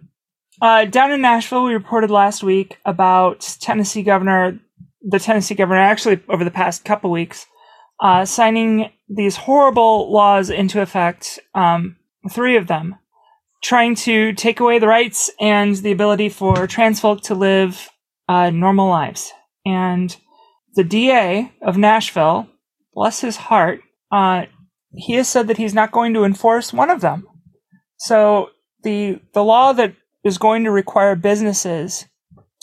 Uh, down in Nashville, we reported last week about Tennessee governor, the Tennessee governor, actually over the past couple weeks, uh, signing these horrible laws into effect. Um, three of them, trying to take away the rights and the ability for trans folk to live uh, normal lives. And the DA of Nashville, bless his heart, uh, he has said that he's not going to enforce one of them. So the the law that is going to require businesses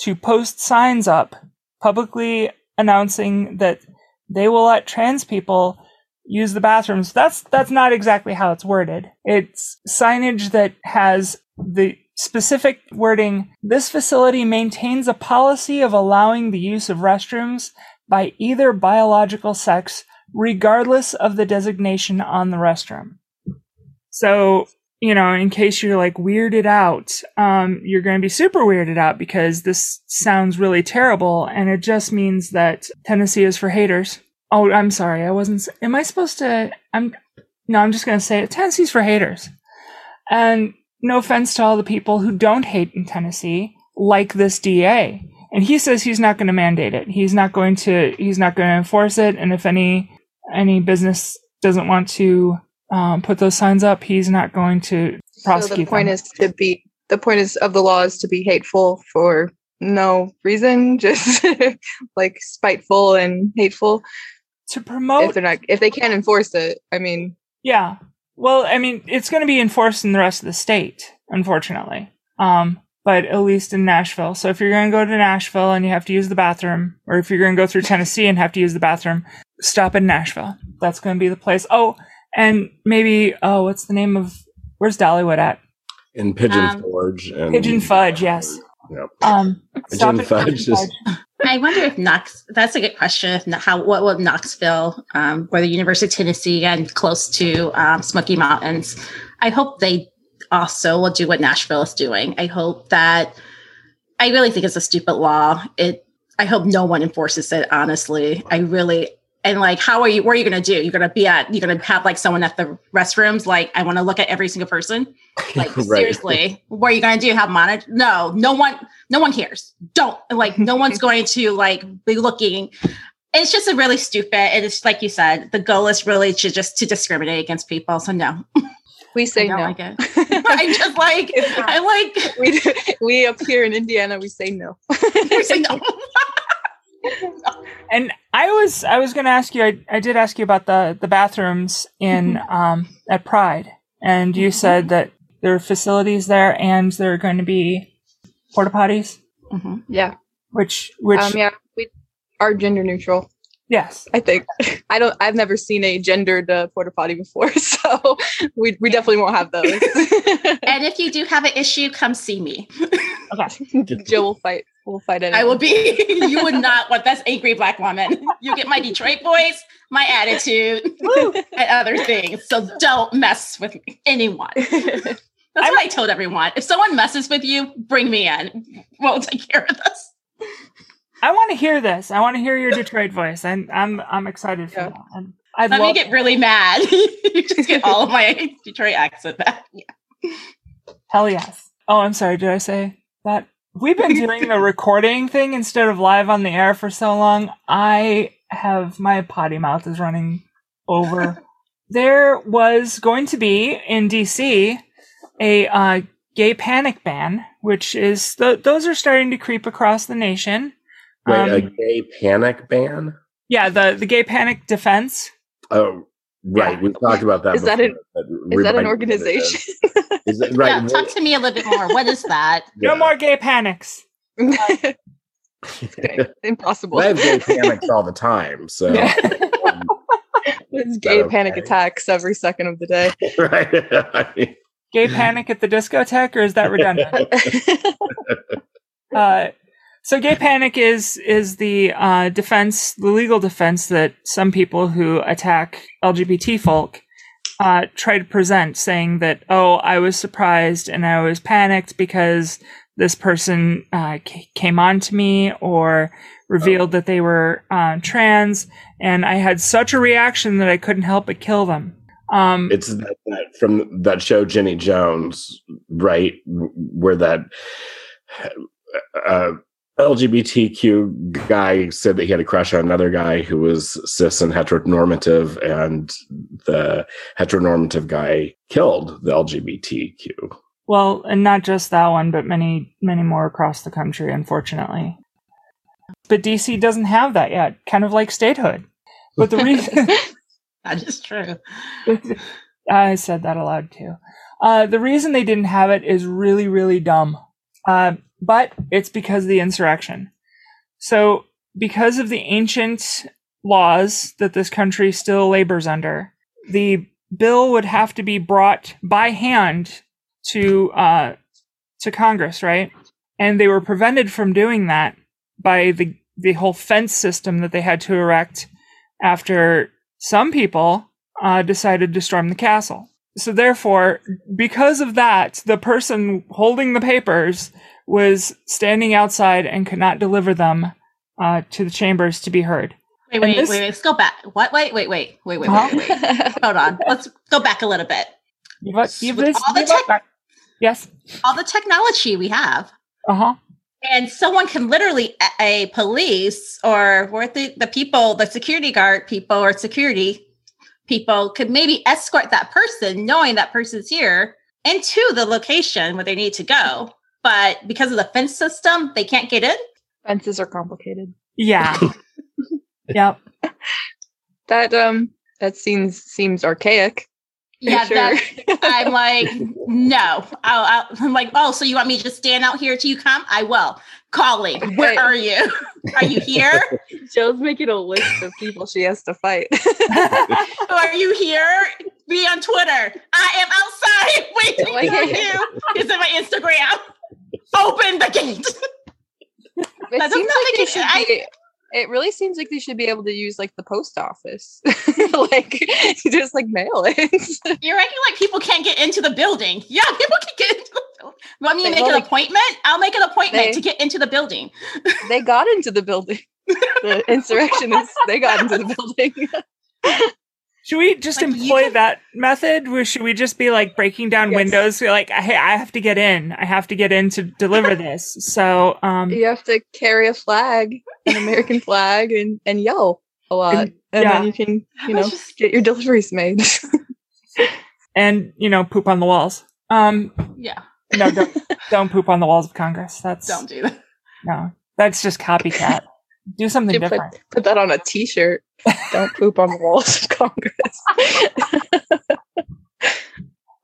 to post signs up publicly announcing that they will let trans people use the bathrooms. That's that's not exactly how it's worded. It's signage that has the specific wording this facility maintains a policy of allowing the use of restrooms by either biological sex regardless of the designation on the restroom. So, you know, in case you're like weirded out, um, you're going to be super weirded out because this sounds really terrible and it just means that Tennessee is for haters. Oh, I'm sorry. I wasn't, am I supposed to, I'm, no, I'm just going to say it. Tennessee's for haters. And no offense to all the people who don't hate in Tennessee, like this DA. And he says he's not going to mandate it. He's not going to, he's not going to enforce it. And if any, any business doesn't want to um, put those signs up, he's not going to So prosecute the point them. is to be the point is of the law is to be hateful for no reason, just like spiteful and hateful. To promote if promote they're not if they can't enforce it, I mean, Yeah. Well, I mean, it's going to be enforced in the rest of the state, unfortunately. Um, but at least in Nashville. So if you're going to go to Nashville and you have to use the bathroom, or if you're going to go through Tennessee and have to use the bathroom, stop in Nashville. That's going to be the place. Oh, and maybe, oh, what's the name of, where's Dollywood at? in Pigeon Um, Forge and Pigeon Fudge, yes. Yep. Um, Pigeon at Fudge Pigeon is- Fudge. I wonder if Knox. That's a good question. If how what will Knoxville, um, where the University of Tennessee and close to um, Smoky Mountains, I hope they also will do what Nashville is doing. I hope that. I really think it's a stupid law. It. I hope no one enforces it. Honestly, I really. And like how are you what are you gonna do? You're gonna be at you're gonna have like someone at the restrooms like i want to look at every single person? Like Right. seriously. What are you gonna do? Have monitor no no one no one cares. Don't like no one's going to like be looking. It's just a really stupid and it's like you said the goal is really to just to discriminate against people so no. We say no. like it. I just like i like we we up here in Indiana we say no. we say no. And I was I was going to ask you. I, I did ask you about the the bathrooms in um, at Pride, and you said that there are facilities there, and there are going to be porta potties, Mhm. yeah. which which Um yeah, we are gender neutral. Yes, I think. I don't I've never seen a gendered uh, porta potty before, so we we definitely won't have those. and if you do have an issue come see me Okay, Jill will fight. We'll fight it. I will be. you would not want that's angry black woman. You get my Detroit voice, my attitude, and other things. So don't mess with me, anyone. That's what I told everyone. If someone messes with you, bring me in. We'll take care of this. I want to hear this. I want to hear your Detroit voice, and I'm I'm excited for Yeah. that. And I'd Let me get really mad. you just get all of my Detroit accent back. Yeah. hell yes. Oh, I'm sorry. Did I say that? We've been doing the recording thing instead of live on the air for so long. I have my potty mouth is running over. there was going to be in DC a uh, gay panic ban, which is th- those are starting to creep across the nation. Wait, Um, a gay panic ban? Yeah, the the gay panic defense. Oh, right. Yeah. We talked about that. Is that an- Is that an me what it organization? Is. Is it right? Yeah, talk to me a little bit more. What is that? Yeah. No more gay panics. Impossible. I have gay panics all the time. So, Yeah. um, It's gay okay. panic attacks every second of the day. right. I mean, Gay panic at the discotheque, or is that redundant? Uh, so gay panic is is the uh, defense, the legal defense that some people who attack LGBT folk uh, try to present, saying that oh, I was surprised and I was panicked because this person uh, c- came on to me or revealed that they were uh, trans, and I had such a reaction that I couldn't help but kill them. Um, it's that, that from that show Jenny Jones, right? Where that uh, LGBTQ guy said that he had a crush on another guy who was cis and heteronormative, and the heteronormative guy killed the LGBTQ. Well, and not just that one, but many, many more across the country, unfortunately. But DC doesn't have that yet, kind of like statehood. But the reason That is true. I said that aloud too. Uh, the reason they didn't have it is really, really dumb. Uh, but it's because of the insurrection. So, because of the ancient laws that this country still labors under, the bill would have to be brought by hand to uh, to Congress, right? And they were prevented from doing that by the the whole fence system that they had to erect after some people uh, decided to storm the castle. So therefore, because of that, the person holding the papers was standing outside and could not deliver them uh, to the chambers to be heard. Wait, wait, this- wait, wait. Let's go back. What? Wait, wait, wait, wait, wait, Huh? wait, wait. Hold on. Let's go back a little bit. You've, you've With this- all the tech- yes. All the technology we have. Uh huh. And someone can literally, a, a police or what the, the people, the security guard people or security people could maybe escort that person, knowing that person's here, into the location where they need to go. But because of the fence system, they can't get in. Fences are complicated. Yeah. yep. That um that seems seems archaic. Yeah, sure. that, I'm like, no. I'll, I'll, I'm like, oh, so you want me to just stand out here till you come? I will. Calling. Where Hey. are you? Are you here? Jill's making a list of people she has to fight. Are you here? Be on Twitter. I am outside waiting for you. It's in my Instagram. Open the gate. it That seems like it- should I- be it really seems like they should be able to use like the post office. like just like mail it. You're acting like people can't get into the building. Yeah, people can get into the building. Want me to make an appointment? I'll make an appointment they- to get into the building. they got into the building. the insurrectionists they got into the building. Should we just Like, employ can- that method? Or should we just be like breaking down Yes. windows? Like, hey, I have to get in. I have to get in to deliver this. So, um, you have to carry a flag, an American flag, and and yell a lot, And- and, yeah. then you can you know Just- get your deliveries made. and you know, poop on the walls. Um, Yeah, no, don't, don't poop on the walls of Congress. That's don't do that. no, that's just copycat. Do something You put, different. put that on a T-shirt. Don't poop on the walls of Congress.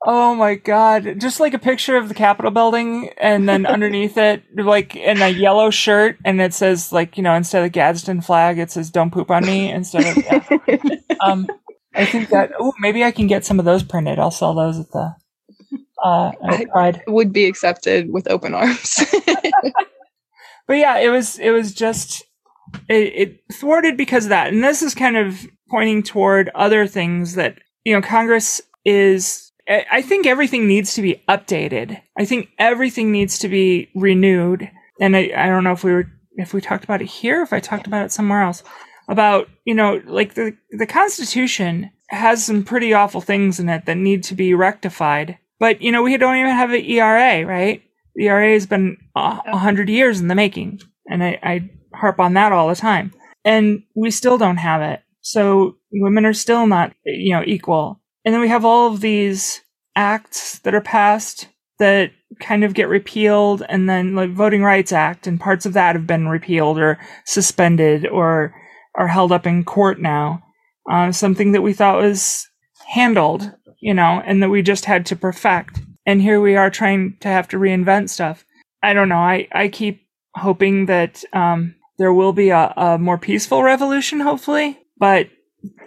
Oh my god. Just like a picture of the Capitol building and then underneath it, like in a yellow shirt, and it says like, you know, instead of the Gadsden flag, it says don't poop on me instead of yeah. um I think that oh maybe I can get some of those printed. I'll sell those at the uh I- at Pride. Would be accepted with open arms. But yeah, it was it was just it, it thwarted because of that. And this is kind of pointing toward other things that you know Congress is. I think everything needs to be updated. I think everything needs to be renewed. And I, I don't know if we were if we talked about it here, if I talked about it somewhere else. About you know like the the Constitution has some pretty awful things in it that need to be rectified. But you know we don't even have an ERA, right? The ERA has been a a hundred years in the making, and I, I harp on that all the time. And we still don't have it. So women are still not, you know, equal. And then we have all of these acts that are passed that kind of get repealed, and then like Voting Rights Act and parts of that have been repealed or suspended or are held up in court now. Uh, something that we thought was handled, you know, and that we just had to perfect. And here we are trying to have to reinvent stuff. I don't know. I, I keep hoping that um, there will be a, a more peaceful revolution, hopefully, but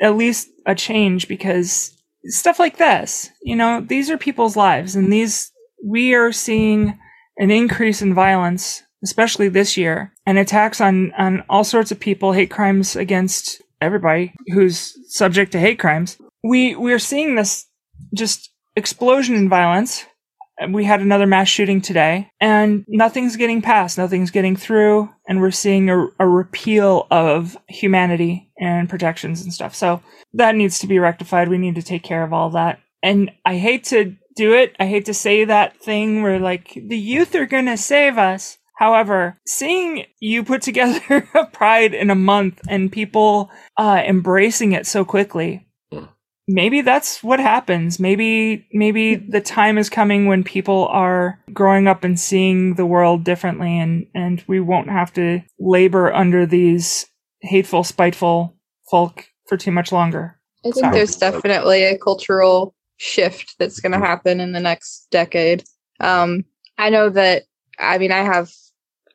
at least a change because stuff like this, you know, these are people's lives and these, we are seeing an increase in violence, especially this year, and attacks on, on all sorts of people, hate crimes against everybody who's subject to hate crimes. We, we're seeing this just explosion in violence. We had another mass shooting today, and nothing's getting passed, nothing's getting through, and we're seeing a, a repeal of humanity and protections and stuff. So that needs to be rectified. We need to take care of all that. And I hate to do it. I hate to say that thing where like the youth are to save us. However, seeing you put together a pride in a month and people uh, embracing it so quickly, maybe that's what happens. Maybe maybe the time is coming when people are growing up and seeing the world differently, and and we won't have to labor under these hateful, spiteful folk for too much longer. I think Sorry. there's definitely a cultural shift that's going to happen in the next decade. Um, I know that. I mean, I have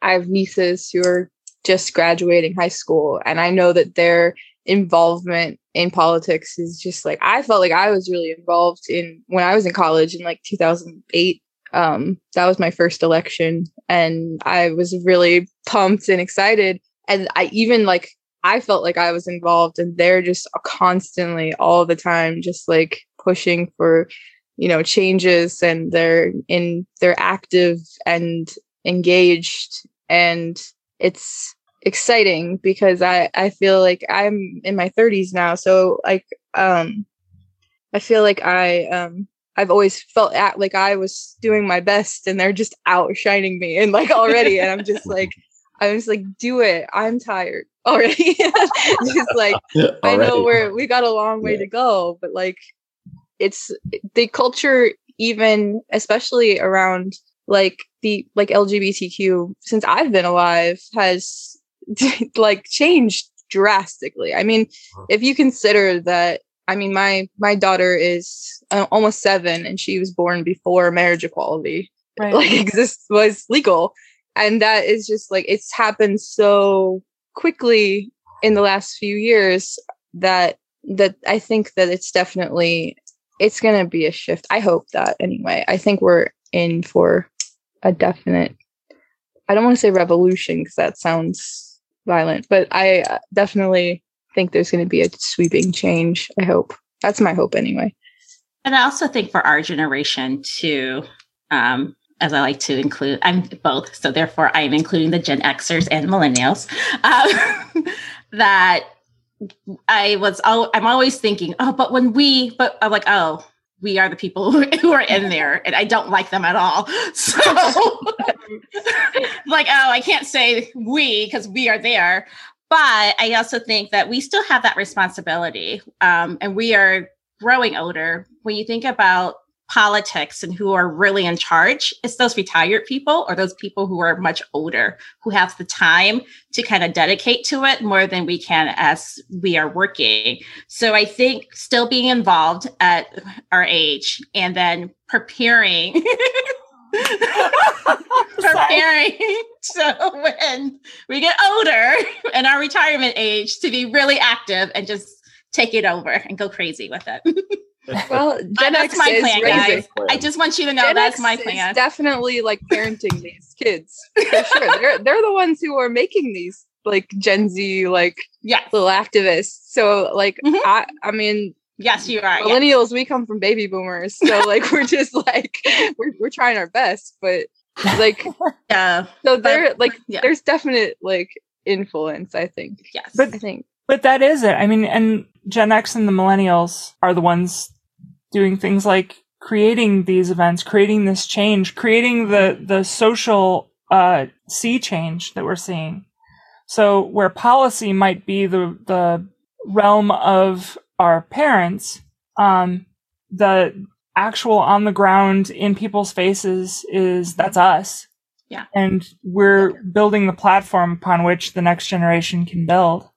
I have nieces who are just graduating high school, and I know that their involvement in politics is just like I felt like I was really involved in when I was in college in like 2008. Um, that was my first election, and I was really pumped and excited. And I even like I felt like I was involved, and they're just constantly, all the time, just like pushing for, you know, changes, and they're in, they're active and engaged, and it's exciting because I I feel like I'm in my 30s now, so like um, I feel like I um. I've always felt at, like I was doing my best and they're just outshining me and like already and I'm just like I was like, do it. I'm tired already. just like I know we're we got a long way Yeah. to go, but like it's the culture even especially around like the like LGBTQ since I've been alive has like changed drastically. I mean, if you consider that I mean my my daughter is uh, almost 7 and she was born before marriage equality Right. like exists was legal and that is just like it's happened so quickly in the last few years that that I think that it's definitely it's going to be a shift. I hope that anyway. I think we're in for a definite I don't want to say revolution cuz that sounds violent, but I uh, definitely think there's going to be a sweeping change. I hope. That's my hope anyway. And I also think for our generation too, um, as I like to include, I'm both, so therefore I am including the Gen Xers and Millennials. Um, that I was oh I'm always thinking, oh, but when we but I'm like, oh, we are the people who are in there and I don't like them at all. So like, oh, I can't say we because we are there. But I also think that we still have that responsibility. Um, and we are growing older. When you think about politics and who are really in charge, it's those retired people or those people who are much older who have the time to kind of dedicate to it more than we can as we are working. So I think still being involved at our age and then preparing. preparing so when we get older and our retirement age to be really active and just take it over and go crazy with it. Well, Gen that's X my is plan, raising. guys. I just want you to know Gen that's X my is plan. definitely like parenting these kids for sure. They're they're the ones who are making these like Gen Z like Yes. little activists. So like Mhm. I I mean Yes, you are. yes. millennials we come from baby boomers so like we're just like we're we're trying our best but like Yeah. so there like yeah. there's definite like influence I think Yes. But- I think But that is it. I mean, and Gen X and the millennials are the ones doing things like creating these events, creating this change, creating the the social uh, sea change that we're seeing. So where policy might be the the realm of our parents, um, the actual on the ground in people's faces is that's us. Yeah. And we're building the platform upon which the next generation can build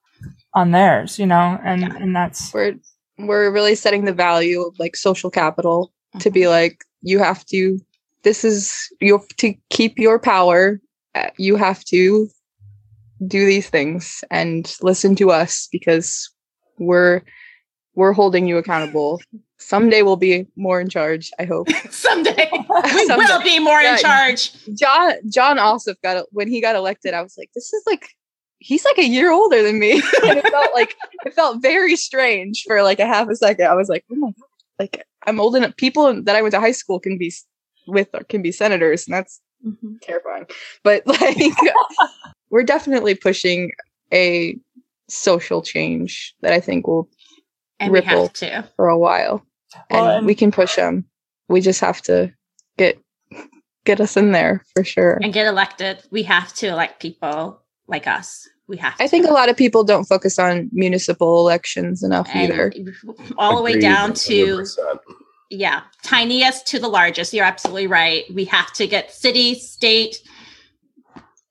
on theirs, you know, and Yeah. and that's we're we're really setting the value of like social capital to Mm-hmm. be like you have to this is you have to keep your power uh, you have to do these things and listen to us because we're we're holding you accountable someday we'll be more in charge i hope Someday we Someday. will be more Yeah. in charge. john john also got when he got elected i was like this is like he's like a year older than me and it felt like it felt very strange for like a half a second i was like oh my god like i'm old enough people that i went to high school can be with or can be senators and that's mm-hmm. terrifying but like we're definitely pushing a social change that i think will And Ripple. to. for a while and, Well, and- we can push them we just have to get get us in there for sure And get elected. We have to elect people like us. We have to. I think a lot of people don't focus on municipal elections enough And either. all the way down to 100%. yeah, tiniest to the largest. You're absolutely right. We have to get city, state,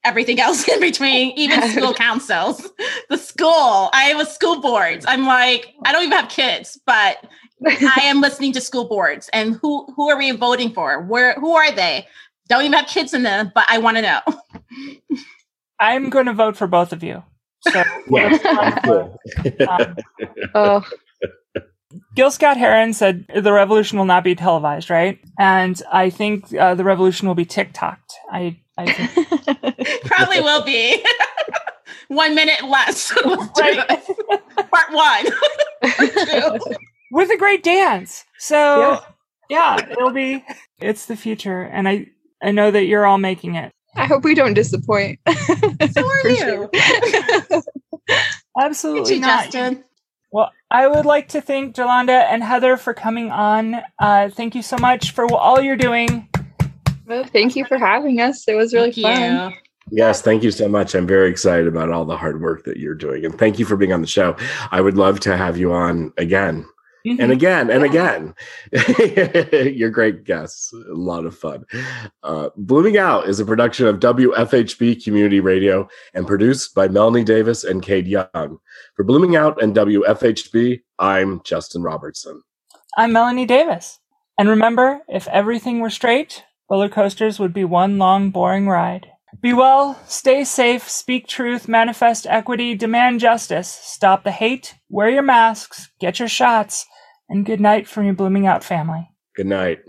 everything else in between, even school councils. The school. I have a school boards. I'm like, I don't even have kids, but I am listening to school boards. And who who are we voting for? Where who are they? Don't even have kids in them, but I want to know. I'm going to vote for both of you. So Yeah, um, Oh, Gil Scott Heron said the revolution will not be televised, right? And I think uh, the revolution will be TikToked. I, I think Probably will be. one minute less. Let's do Right. it. Part one. Two. with a great dance. So yeah. it'll be. It's the future, and I I know that you're all making it. I hope we don't disappoint. So are you. Absolutely you, not. Justin. Well, I would like to thank Jolanda and Heather for coming on. Uh, thank you so much for all you're doing. Well, thank you for having us. It was really Thank fun. you. Yes, thank you so much. I'm very excited about all the hard work that you're doing. And thank you for being on the show. I would love to have you on again Mhm. and again and again. You're great guests. A lot of fun. Uh, Blooming Out is a production of WFHB Community Radio and produced by Melanie Davis and Kade Young. For Blooming Out and WFHB, I'm Justin Robertson. I'm Melanie Davis. And remember, if everything were straight, roller coasters would be one long, boring ride. Be well, stay safe, speak truth, manifest equity, demand justice, stop the hate, wear your masks, get your shots, and good night from your blooming out family. Good night.